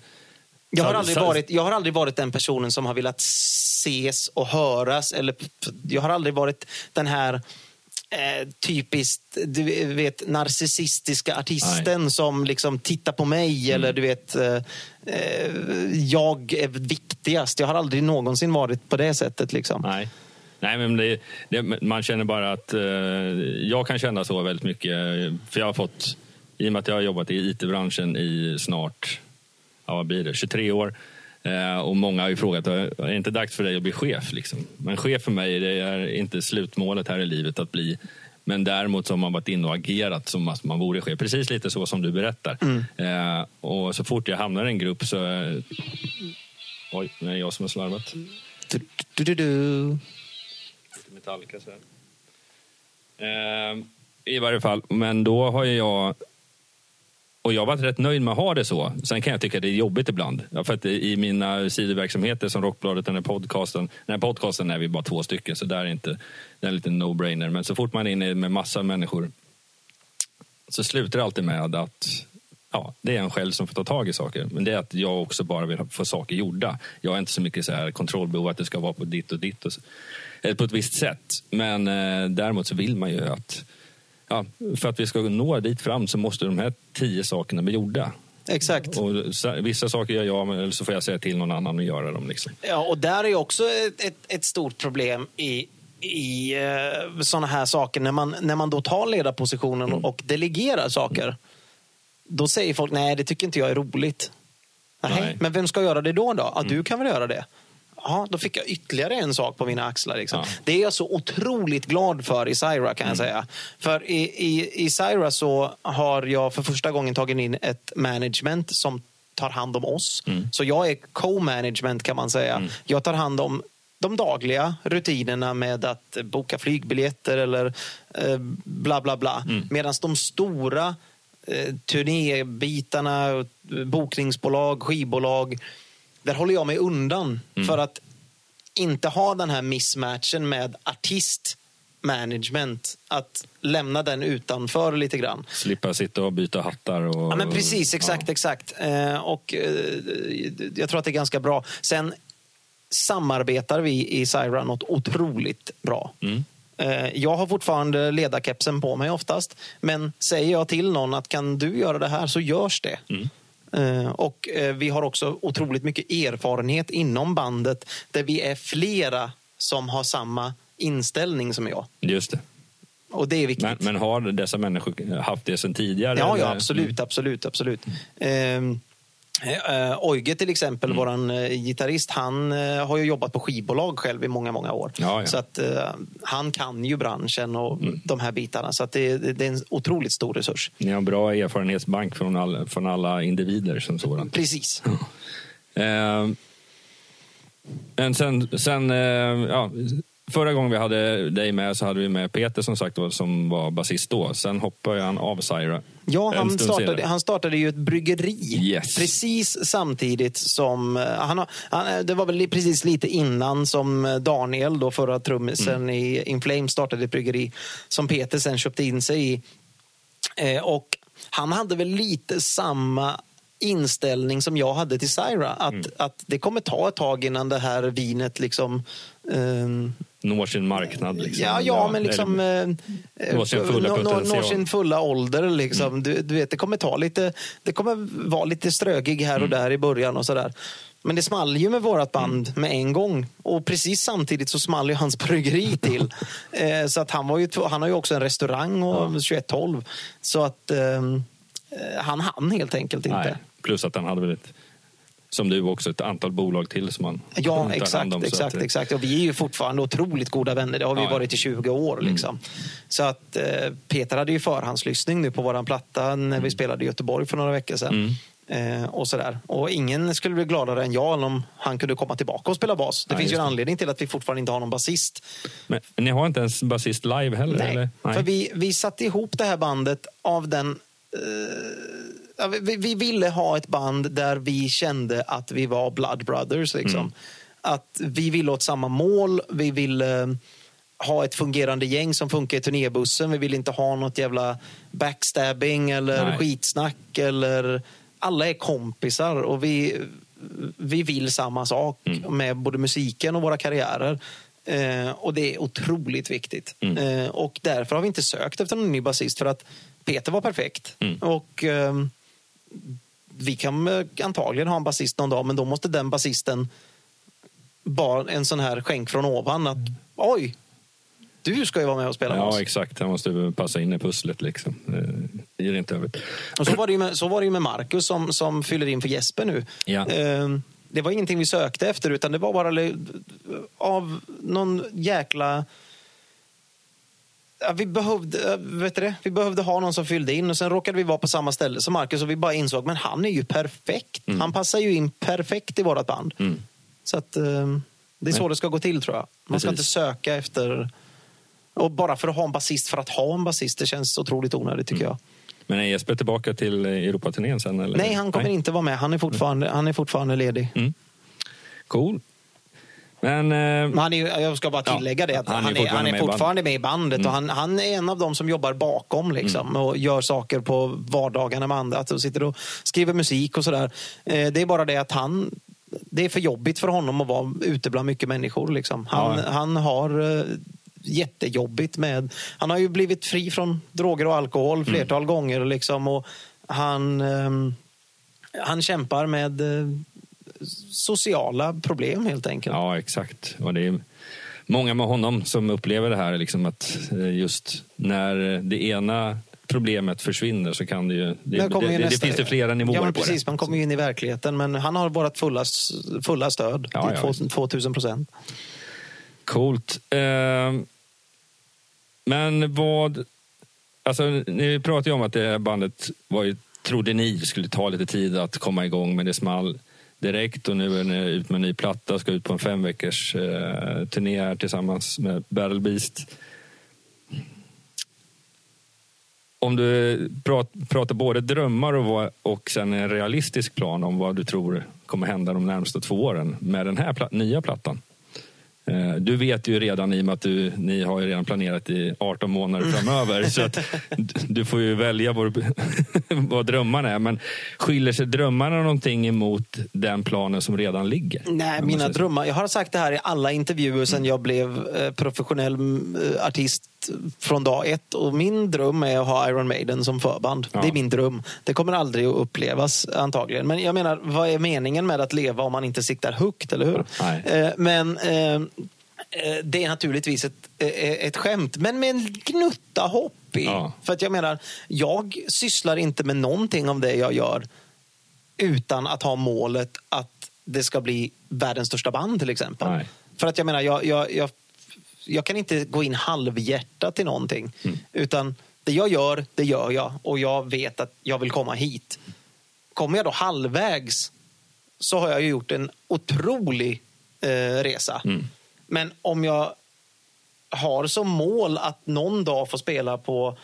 Jag har, aldrig varit, jag har aldrig varit den personen som har velat ses och höras. Eller, jag har aldrig varit den här eh, typiskt du vet, narcissistiska artisten som liksom tittar på mig. Mm. Eller du vet, eh, eh, jag är viktigast. Jag har aldrig någonsin varit på det sättet. Liksom. Nej. Nej, men det, det, man känner bara att eh, jag kan känna så väldigt mycket. För jag har fått, i och med att jag har jobbat i IT-branschen i snart, ja vad blir det, 23 år. Eh, och många har ju frågat, är det inte dags för dig att bli chef? Liksom? Men chef för mig, det är inte slutmålet här i livet att bli. Men däremot så har man varit inne och agerat som att man vore chef. Precis lite så som du berättar. Eh, och så fort jag hamnar i en grupp så... eh, Oj, nu är det jag som har slarvat. Du, du, du, du. Metallica så. Ehm, I varje fall, men då har jag... Och jag har varit rätt nöjd med att ha det så. Sen kan jag tycka det är jobbigt ibland. Ja, för att I mina sidoverksamheter som Rockbladet, den här podcasten. Den här podcasten är vi bara två stycken, så där är inte, det är en liten no-brainer. Men så fort man är inne med massa människor så slutar det alltid med att ja, det är en själv som får ta tag i saker. Men det är att jag också bara vill få saker gjorda. Jag har inte så mycket så här kontrollbehov att det ska vara på ditt och ditt. Och så, eller på ett visst sätt. Men eh, däremot så vill man ju att ja, för att vi ska nå dit fram så måste de här tio sakerna bli gjorda. Exakt. Och vissa saker gör jag, eller så får jag säga till någon annan att göra dem. Liksom. Ja, och där är också ett, ett, ett stort problem i, i uh, sådana här saker. När man, när man då tar ledarpositionen Mm. och delegerar saker. Då säger folk, nej det tycker inte jag är roligt. Nej, Nej. Men vem ska göra det då? då? Ja, Du kan väl göra det? Ja, då fick jag ytterligare en sak på mina axlar. Liksom. Ja. Det är jag så otroligt glad för i Syra kan jag säga. För i, i, i Syra så har jag för första gången tagit in ett management som tar hand om oss. Så jag är co-management kan man säga. Jag tar hand om de dagliga rutinerna med att boka flygbiljetter eller eh, bla bla bla. Medan de stora eh, turnébitarna, bokningsbolag, skivbolag, där håller jag mig undan. För att inte ha den här mismatchen med artist management. Att lämna den utanför lite grann. Slippa sitta och byta hattar. Och, Ja, men precis, exakt, exakt. Eh, och eh, jag tror att det är ganska bra. Sen samarbetar vi i Syra något otroligt bra. Mm. Eh, jag har fortfarande ledarkepsen på mig oftast. Men säger jag till någon att kan du göra det här så görs det. Mm. Eh, och eh, vi har också otroligt mycket erfarenhet inom bandet där vi är flera som har samma inställning som jag. Just det. Och det är viktigt. Men, men har dessa människor haft det sedan tidigare? Ja, ja eller? Mm. absolut, absolut, absolut. Ehm, eh, Oige till exempel, Mm. våran eh, gitarrist, han eh, har ju jobbat på skivbolag själv i många, många år. Ja, ja. Så att eh, han kan ju branschen och de här bitarna. Så att det, det, det är en otroligt stor resurs. Ni har en bra erfarenhetsbank från, all, från alla individer som sådant. Precis. Eh, Men sen, sen eh, ja, förra gången vi hade dig med så hade vi med Peter som sagt som var basist då. Sen hoppade han av Syra. Ja, han startade, senare. han startade ju ett bryggeri Yes. precis samtidigt som... eh, Han, han, eh, det var väl precis lite innan som eh, Daniel, då förra trummisen Mm. i In Flames, startade ett bryggeri som Peter sen köpte in sig i. Eh, och han hade väl lite samma inställning som jag hade till Syra. Att, Mm. att det kommer ta ett tag innan det här vinet liksom... ehm, Når sin marknad. Liksom. Ja, ja, men liksom... eller- eh, Når sin fulla. Når sin fulla ålder. Liksom. Mm. Du, du vet, det kommer ta lite... Det kommer vara lite strögig här Mm. och där i början och sådär. Men det small ju med vårt band Mm. med en gång. Och precis samtidigt så small ju hans bryggeri till. eh, så att han, var ju, han har ju också en restaurang och 2112. Så att ehm, eh, han hann helt enkelt inte. Nej, plus att han hade väl ett, som du också, ett antal bolag till som han Ja, tar hand exakt. om, exakt, att, exakt. Och vi är ju fortfarande otroligt goda vänner. Det har vi Ja, varit i 20 år. Liksom. Så att eh, Peter hade ju förhandslyssning nu på våran platta när vi spelade i Göteborg för några veckor sedan. Eh, och, sådär. och ingen skulle bli gladare än jag om han kunde komma tillbaka och spela bas. Det Nej, finns ju en anledning till att vi fortfarande inte har någon basist. Men ni har inte ens basist live heller? Nej, Eller? för vi, vi satte ihop det här bandet av den... Eh, vi, vi ville ha ett band där vi kände att vi var Blood Brothers. Liksom. Mm. Att vi ville åt samma mål. Vi ville eh, ha ett fungerande gäng som funkar i turnébussen. Vi ville inte ha något jävla backstabbing eller Nej. skitsnack. Eller, alla är kompisar och vi, vi vill samma sak Mm. med både musiken och våra karriärer. Eh, och det är otroligt viktigt. Mm. Eh, och därför har vi inte sökt efter någon ny basist för att Peter var perfekt. Mm. Och ehm, vi kan eh, antagligen ha en basist någon dag men då måste den basisten bara en sån här skänk från ovan att oj, du ska ju vara med och spela med oss. Ja, exakt. Han måste passa in i pusslet. Liksom. Eh, I rent övrigt. Och så var det ju med, så var det ju med Marcus som, som fyller in för Jesper nu. Ja. Ehm, det var ingenting vi sökte efter utan det var bara av någon jäkla... Vi, behövde, äh, vet du det? vi behövde ha någon som fyllde in och sen råkade vi vara på samma ställe som Marcus och vi bara insåg men han är ju perfekt. Han passar ju in perfekt i vårt band. Mm. Så att, ehm, det är så Men- det ska gå till tror jag. Man ska Precis. inte söka efter... Och bara för att ha en basist för att ha en basist, det känns otroligt onödigt tycker jag. Men är Jesper tillbaka till eh, Europaturnén sen? Eller? Nej, han kommer inte vara med. Han är fortfarande, han är fortfarande ledig. Cool. Men, eh, Men han är, jag ska bara Ja, tillägga det. Att han han, är är, han är fortfarande med i fortfarande bandet. Och han, han är en av dem som jobbar bakom liksom, och gör saker på vardagarna med andra. Alltså, sitter och skriver musik och sådär. Eh, det är bara det att han... Det är för jobbigt för honom att vara ute bland mycket människor. Liksom. Han, Ja. han har eh, jättejobbigt med... Han har ju blivit fri från droger och alkohol flertal gånger. Liksom, och han, ehm, han kämpar med sociala problem helt enkelt. Ja, exakt. Och det är många med honom som upplever det här, liksom att eh, just när det ena problemet försvinner så kan det ju... Det, det, ju det, nästa- finns det flera nivåer ja, men på precis, det. Man kommer ju in i verkligheten. Men han har vårt fulla, fulla stöd. Ja, till ja, två- 2000 procent. Coolt. Eh, men vad... Alltså, ni pratade ju om att det här bandet var ju, trodde ni skulle ta lite tid att komma igång, men det small direkt och nu är ni ut med en ny platta, ska ut på en fem veckors eh, turné här tillsammans med Battle Beast. Om du pratar både drömmar och, vad, och sen en realistisk plan om vad du tror kommer hända de närmsta två åren med den här pla- nya plattan. Eh, Du vet ju redan i och med att du, ni har ju redan planerat i 18 månader framöver. så att du får ju välja vad, vad drömmarna är. Men skiljer sig drömmarna någonting emot den planen som redan ligger? Nej, mina drömmar. Jag har sagt det här i alla intervjuer sedan jag blev eh, professionell eh, artist från dag ett. Och min dröm är att ha Iron Maiden som förband. Ja. Det är min dröm. Det kommer aldrig att upplevas antagligen. Men jag menar, vad är meningen med att leva om man inte siktar högt, eller hur? Eh, Men eh, eh, det är naturligtvis ett, eh, ett skämt, men med en gnutta hopp i. Ja. För att jag menar, jag sysslar inte med någonting av det jag gör utan att ha målet att det ska bli världens största band till exempel. Nej. För att jag menar, jag, jag, jag, jag kan inte gå in halvhjärtat till någonting. Mm. Utan det jag gör, det gör jag. Och jag vet att jag vill komma hit. Kommer jag då halvvägs så har jag ju gjort en otrolig eh, resa. Mm. Men om jag har som mål att någon dag få spela på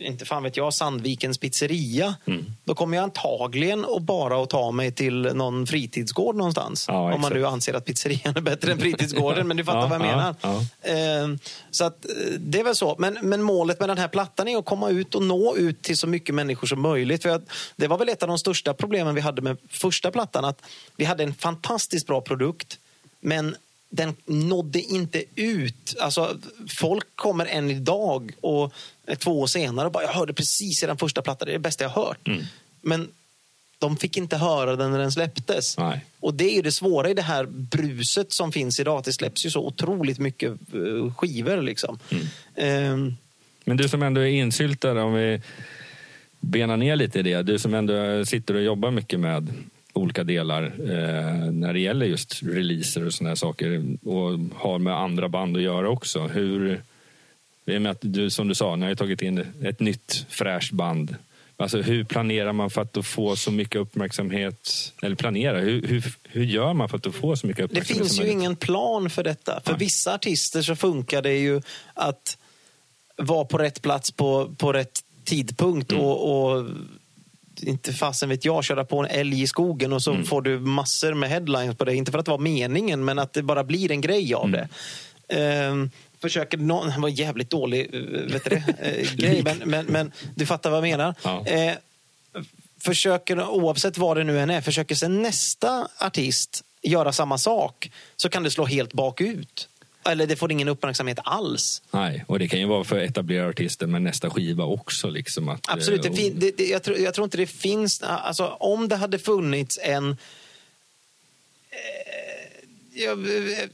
inte fan vet jag, Sandvikens pizzeria. Mm. Då kommer jag antagligen att bara att ta mig till någon fritidsgård någonstans. Ja, om man nu anser att pizzerian är bättre än fritidsgården. men du fattar Ja, vad jag ja, menar. ja. Eh, Så att, eh, det är väl så. Men, men målet med den här plattan är att komma ut och nå ut till så mycket människor som möjligt. För att, det var väl ett av de största problemen vi hade med första plattan. Att vi hade en fantastiskt bra produkt, men den nådde inte ut. Alltså, folk kommer än idag och två år senare och bara “jag hörde precis i den första plattan, det är det bästa jag hört”. Mm. Men de fick inte höra den när den släpptes. Nej. Och det är ju det svåra i det här bruset som finns idag. Att det släpps ju så otroligt mycket eh, skivor. Liksom. Mm. Ehm, Men du som ändå är insyltad, om vi benar ner lite i det. Du som ändå sitter och jobbar mycket med olika delar eh, när det gäller just releaser och här saker och har med andra band att göra också. Hur, i med att du, som du sa, ni har tagit in ett nytt fräscht band. Alltså hur planerar man för att få så mycket uppmärksamhet? Eller planera, hur, hur, hur gör man för att få så mycket det uppmärksamhet? finns som ju ingen plan för detta. För Nej. vissa artister så funkar det ju att vara på rätt plats på, på rätt tidpunkt. Mm. och, och inte fasen vet jag, köra på en älg i skogen och så Mm. får du massor med headlines på det. Inte för att det var meningen, men att det bara blir en grej av Mm. det. Ehm, försöker någon, det var jävligt dålig eh, vet du det, eh, grej, men, men, men du fattar vad jag menar. Ja. Eh, försöker, oavsett vad det nu än är, försöker sen nästa artist göra samma sak så kan det slå helt bakut. Eller det får ingen uppmärksamhet alls. Nej, och det kan ju vara för etablerade artister med nästa skiva också. Liksom, att, Absolut, det eh, det, det, jag, tror, jag tror inte det finns... Alltså, om det hade funnits en... eh,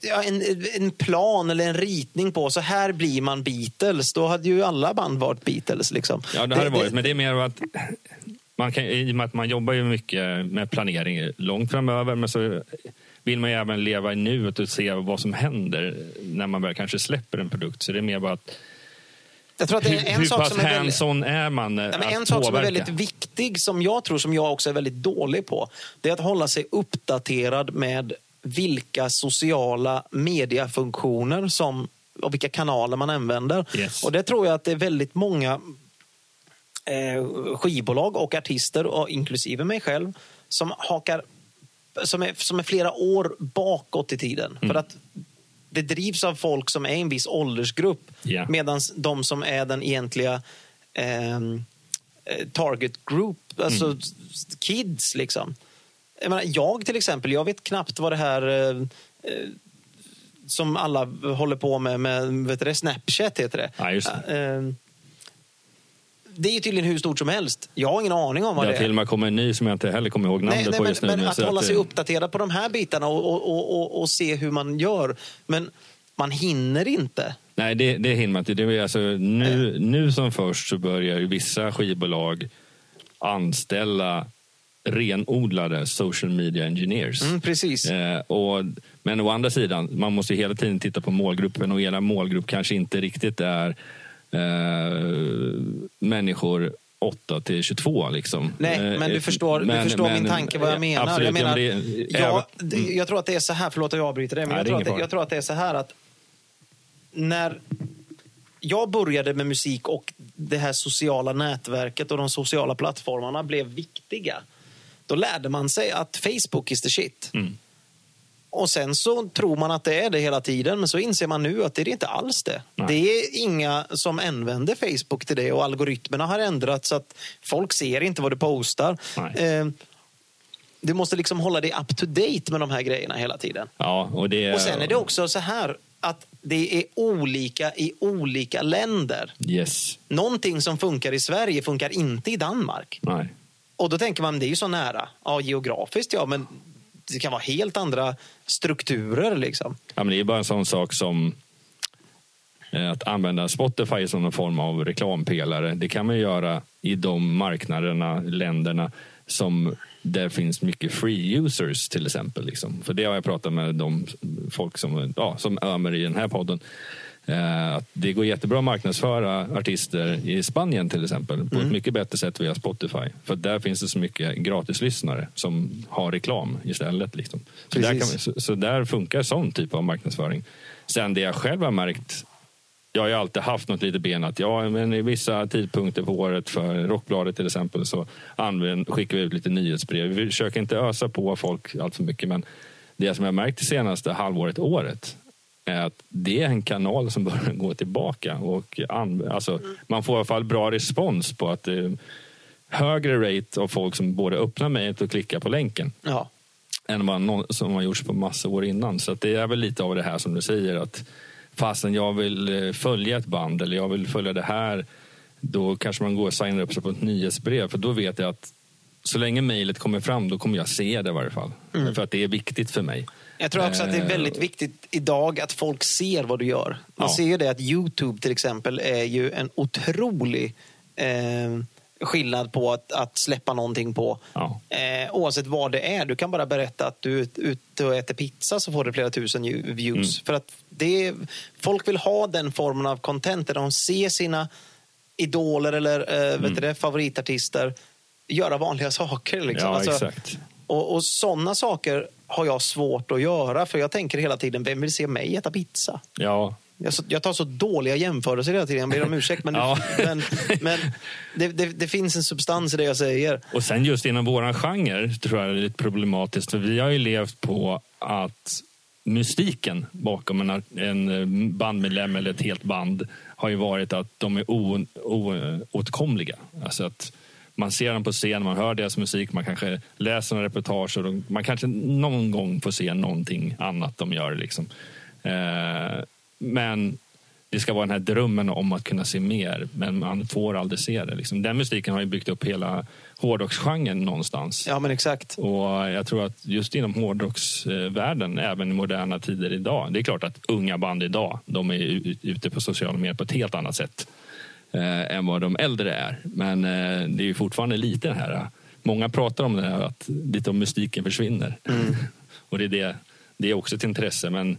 ja, en, en plan eller en ritning på så här blir man Beatles. Då hade ju alla band varit Beatles. Liksom. Ja, det hade varit. Men det är mer att man kan, i och med att man jobbar ju mycket med planering långt framöver, men så vill man ju även leva i nuet och se vad som händer när man väl kanske släpper en produkt. Så det är mer bara att Jag tror att det är en hur sak som är väldigt... är man Nej, men en sak som är påverka? väldigt viktig, som jag tror som jag också är väldigt dålig på, det är att hålla sig uppdaterad med vilka sociala mediafunktioner som, och vilka kanaler man använder. Yes. Och det tror jag att det är väldigt många eh, skivbolag och artister, och inklusive mig själv, som hakar som är, som är flera år bakåt i tiden. Mm. För att det drivs av folk som är en viss åldersgrupp. Ja. Medan de som är den egentliga ehm, eh, target group, alltså Mm. kids liksom. Jag, menar, jag till exempel, jag vet knappt vad det här eh, eh, som alla håller på med, med vet du Snapchat heter det. Ja, det. Det är ju tydligen hur stort som helst. Jag har ingen aning om vad Det det har till är. och med kommit en ny som jag inte heller kommer ihåg namnet Nej, nej, på men, just nu. men nu, att så hålla sig eh, uppdaterad på de här bitarna och, och, och, och, och se hur man gör. Men man hinner inte. Nej, det, det hinner man inte. Det är alltså, nu, nu som först så börjar ju vissa skivbolag anställa renodlade social media engineers. Mm, precis. Eh, och, men å andra sidan, man måste ju hela tiden titta på målgruppen och era målgrupp kanske inte riktigt är människor 8 till 22. Liksom. Nej, Eh, men du förstår, du men- förstår men- min tanke vad jag menar. Absolut, jag, menar ja, men det- ja, även- det- jag tror att det är så här, förlåt att jag avbryter det, men Nej, jag, tror det, jag tror att det är så här att när jag började med musik och det här sociala nätverket och de sociala plattformarna blev viktiga, då lärde man sig att Facebook is the shit. Mm. Och sen så tror man att det är det hela tiden, men så inser man nu att det är inte alls det. Nej. Det är inga som använder Facebook till det och algoritmerna har ändrats så att folk ser inte vad du postar. Eh, du måste liksom hålla dig up to date med de här grejerna hela tiden. Ja, och, det, Och sen är det också så här att det är olika i olika länder. Yes. Någonting som funkar i Sverige funkar inte i Danmark. Nej. Och då tänker man, det är ju så nära. Ja, geografiskt ja, men det kan vara helt andra strukturer liksom. Ja, men det är bara en sån sak som eh, att använda Spotify som någon form av reklampelare. Det kan man göra i de marknaderna, länderna som där finns mycket free users till exempel. Liksom. För det har jag pratat med de folk som, ja, som Ömer i den här podden. Eh, att det går jättebra att marknadsföra artister i Spanien till exempel på ett mycket bättre sätt via Spotify. För där finns det så mycket gratislyssnare som har reklam istället. Liksom. Så, där kan, så, så där funkar sån typ av marknadsföring. Sen det jag själv har märkt jag har ju alltid haft något litet ben att ja, men i vissa tidpunkter på året för Rockbladet till exempel så använd, skickar vi ut lite nyhetsbrev. Vi försöker inte ösa på folk allt för mycket men det som jag märkt det senaste halvåret, året är att det är en kanal som börjar gå tillbaka. Och an, alltså, man får i alla fall bra respons på att det är högre rate av folk som både öppnar mejlet och klickar på länken Ja. än vad någon, som har gjorts på massa år innan. Så det är väl lite av det här som du säger att fastän jag vill eh, följa ett band eller jag vill följa det här då kanske man går och signar upp sig på ett nyhetsbrev för då vet jag att så länge mejlet kommer fram då kommer jag se det i varje fall. För att det är viktigt för mig. Jag tror också att det är Eh, väldigt viktigt idag att folk ser vad du gör. Man Ja. ser ju det att Youtube till exempel är ju en otrolig eh, skillnad på att, att släppa någonting på. Ja. Eh, oavsett vad det är. Du kan bara berätta att du är ute och äter pizza så får du flera tusen views. Mm. För att det är, folk vill ha den formen av content där de ser sina idoler eller eh, Mm. vet det, favoritartister göra vanliga saker. Liksom. Ja, Alltså, exakt. Och, och sådana saker har jag svårt att göra för jag tänker hela tiden, vem vill se mig äta pizza? Ja, Jag, jag tar så dåliga jämförelser hela tiden, jag ber om ursäkt. Men, Ja. men, men det, det, det finns en substans i det jag säger. Och sen just inom våran genre tror jag det är lite problematiskt. För vi har ju levt på att mystiken bakom en, en eh, bandmedlem eller ett helt band har ju varit att de är oåtkomliga. Alltså att man ser dem på scen, man hör deras musik, man kanske läser några reportage och de, man kanske någon gång får se någonting annat de gör. Liksom. Eh, men det ska vara den här drömmen om att kunna se mer, men man får aldrig se det. Liksom. Den musiken har ju byggt upp hela hårdrocksgenren någonstans. Ja, men exakt. Och jag tror att just inom hårdrocksvärlden, även i moderna tider idag. Det är klart att unga band idag, de är ute på sociala medier på ett helt annat sätt eh, än vad de äldre är. Men eh, det är ju fortfarande lite det här. eh, Många pratar om det här att lite av mystiken försvinner. Och det är, det, det är också ett intresse. Men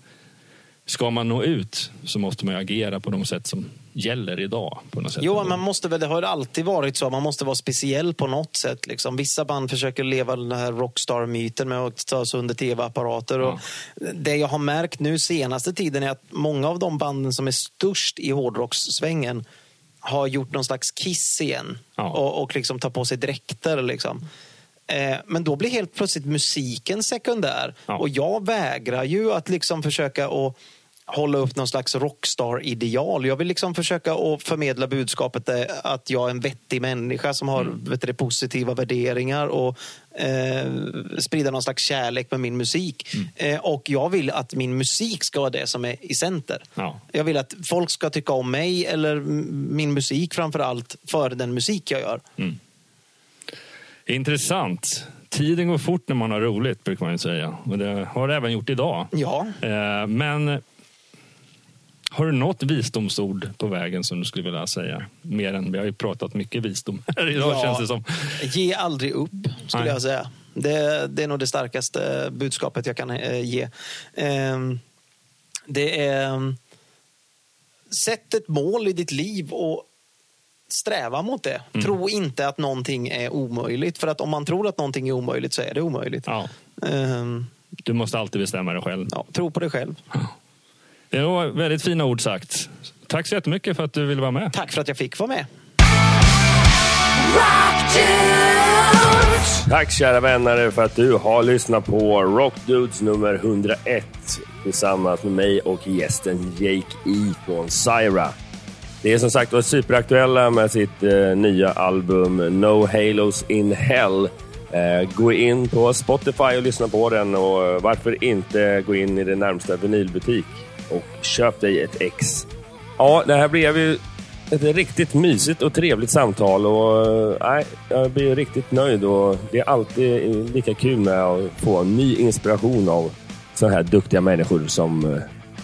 ska man nå ut så måste man ju agera på de sätt som gäller idag. På något sätt. Jo, man måste väl, det har alltid varit så. Man måste vara speciell på något sätt. Liksom. Vissa band försöker leva den här rockstar-myten med att ta sig under tv-apparater. Och Det jag har märkt nu senaste tiden är att många av de banden som är störst i hårdrockssvängen har gjort någon slags kiss igen. Ja. Och, och liksom tar på sig dräkter. Liksom. Eh, men då blir helt plötsligt musiken sekundär. Ja. Och jag vägrar ju att liksom försöka att hålla upp någon slags rockstar-ideal. Jag vill liksom försöka att förmedla budskapet eh, att jag är en vettig människa som har Mm. vet du, positiva värderingar och eh, sprida någon slags kärlek med min musik. Mm. Eh, och jag vill att min musik ska vara det som är i center. Ja. Jag vill att folk ska tycka om mig eller min musik framför allt före den musik jag gör. Intressant. Tiden går fort när man har roligt, brukar man ju säga. Och det har det även gjort idag. Ja. Eh, Men har du något visdomsord på vägen som du skulle vilja säga? Mer än, vi har ju pratat mycket visdom här idag Ja. känns det som. Ge aldrig upp, skulle Nej. jag säga. Det, det är nog det starkaste budskapet jag kan eh, ge. Ehm, det är... Sätt ett mål i ditt liv och sträva mot det. Mm. Tro inte att någonting är omöjligt. För att om man tror att någonting är omöjligt så är det omöjligt. Ja, Ehm, du måste alltid bestämma dig själv. ja, tro på dig själv. Det var väldigt fina ord sagt. Tack så jättemycket för att du ville vara med. Tack för att jag fick vara med. Tack kära vänner för att du har lyssnat på Rock Dudes nummer 101 tillsammans med mig och gästen Jake E från Syra. Det är som sagt var superaktuella med sitt eh, nya album No Halos in Hell. Eh, gå in på Spotify och lyssna på den och eh, varför inte gå in i din närmsta vinylbutik och köp dig ett ex. Ja, det här blev ju ett riktigt mysigt och trevligt samtal och eh, nej, jag blir riktigt nöjd och det är alltid lika kul med att få ny inspiration av sådana här duktiga människor som, eh,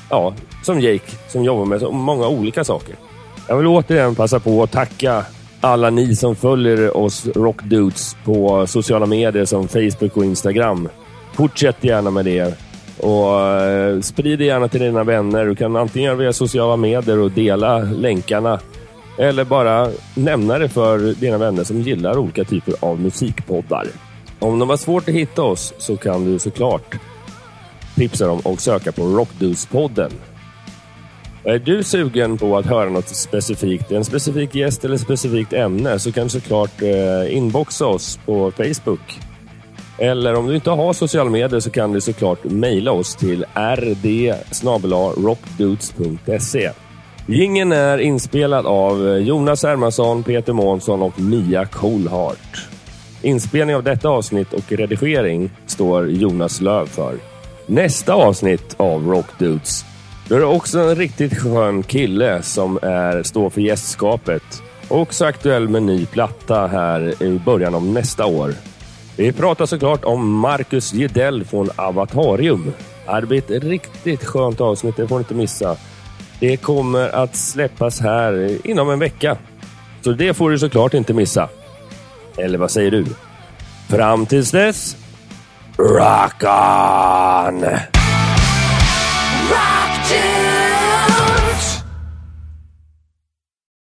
ja, som Jake som jobbar med så många olika saker. Jag vill återigen passa på att tacka alla ni som följer oss Rockdudes på sociala medier som Facebook och Instagram. Fortsätt gärna med det. Och eh, sprid det gärna till dina vänner. Du kan antingen göra via sociala medier och dela länkarna. Eller bara nämna det för dina vänner som gillar olika typer av musikpoddar. Om de har svårt att hitta oss så kan du såklart tipsa dem och söka på Rockdudes-podden. Är du sugen på att höra något specifikt, en specifik gäst eller specifikt ämne så kan du såklart eh, inboxa oss på Facebook. Eller om du inte har sociala medier så kan du såklart mejla oss till rd rockdudes.se. Gingen är inspelad av Jonas Hermansson, Peter Månsson och Mia Coolhart. Inspelning av detta avsnitt och redigering står Jonas Löv för. Nästa avsnitt av Rockdudes då är det också en riktigt skön kille som är, står för gästskapet. Också aktuell med ny platta här i början av nästa år. Vi pratar såklart om Marcus Gidell från Avatarium. Det blir ett riktigt skönt avsnitt, det får ni inte missa. Det kommer att släppas här inom en vecka. Så det får du såklart inte missa. Eller vad säger du? Fram tills dess, rock on! Rock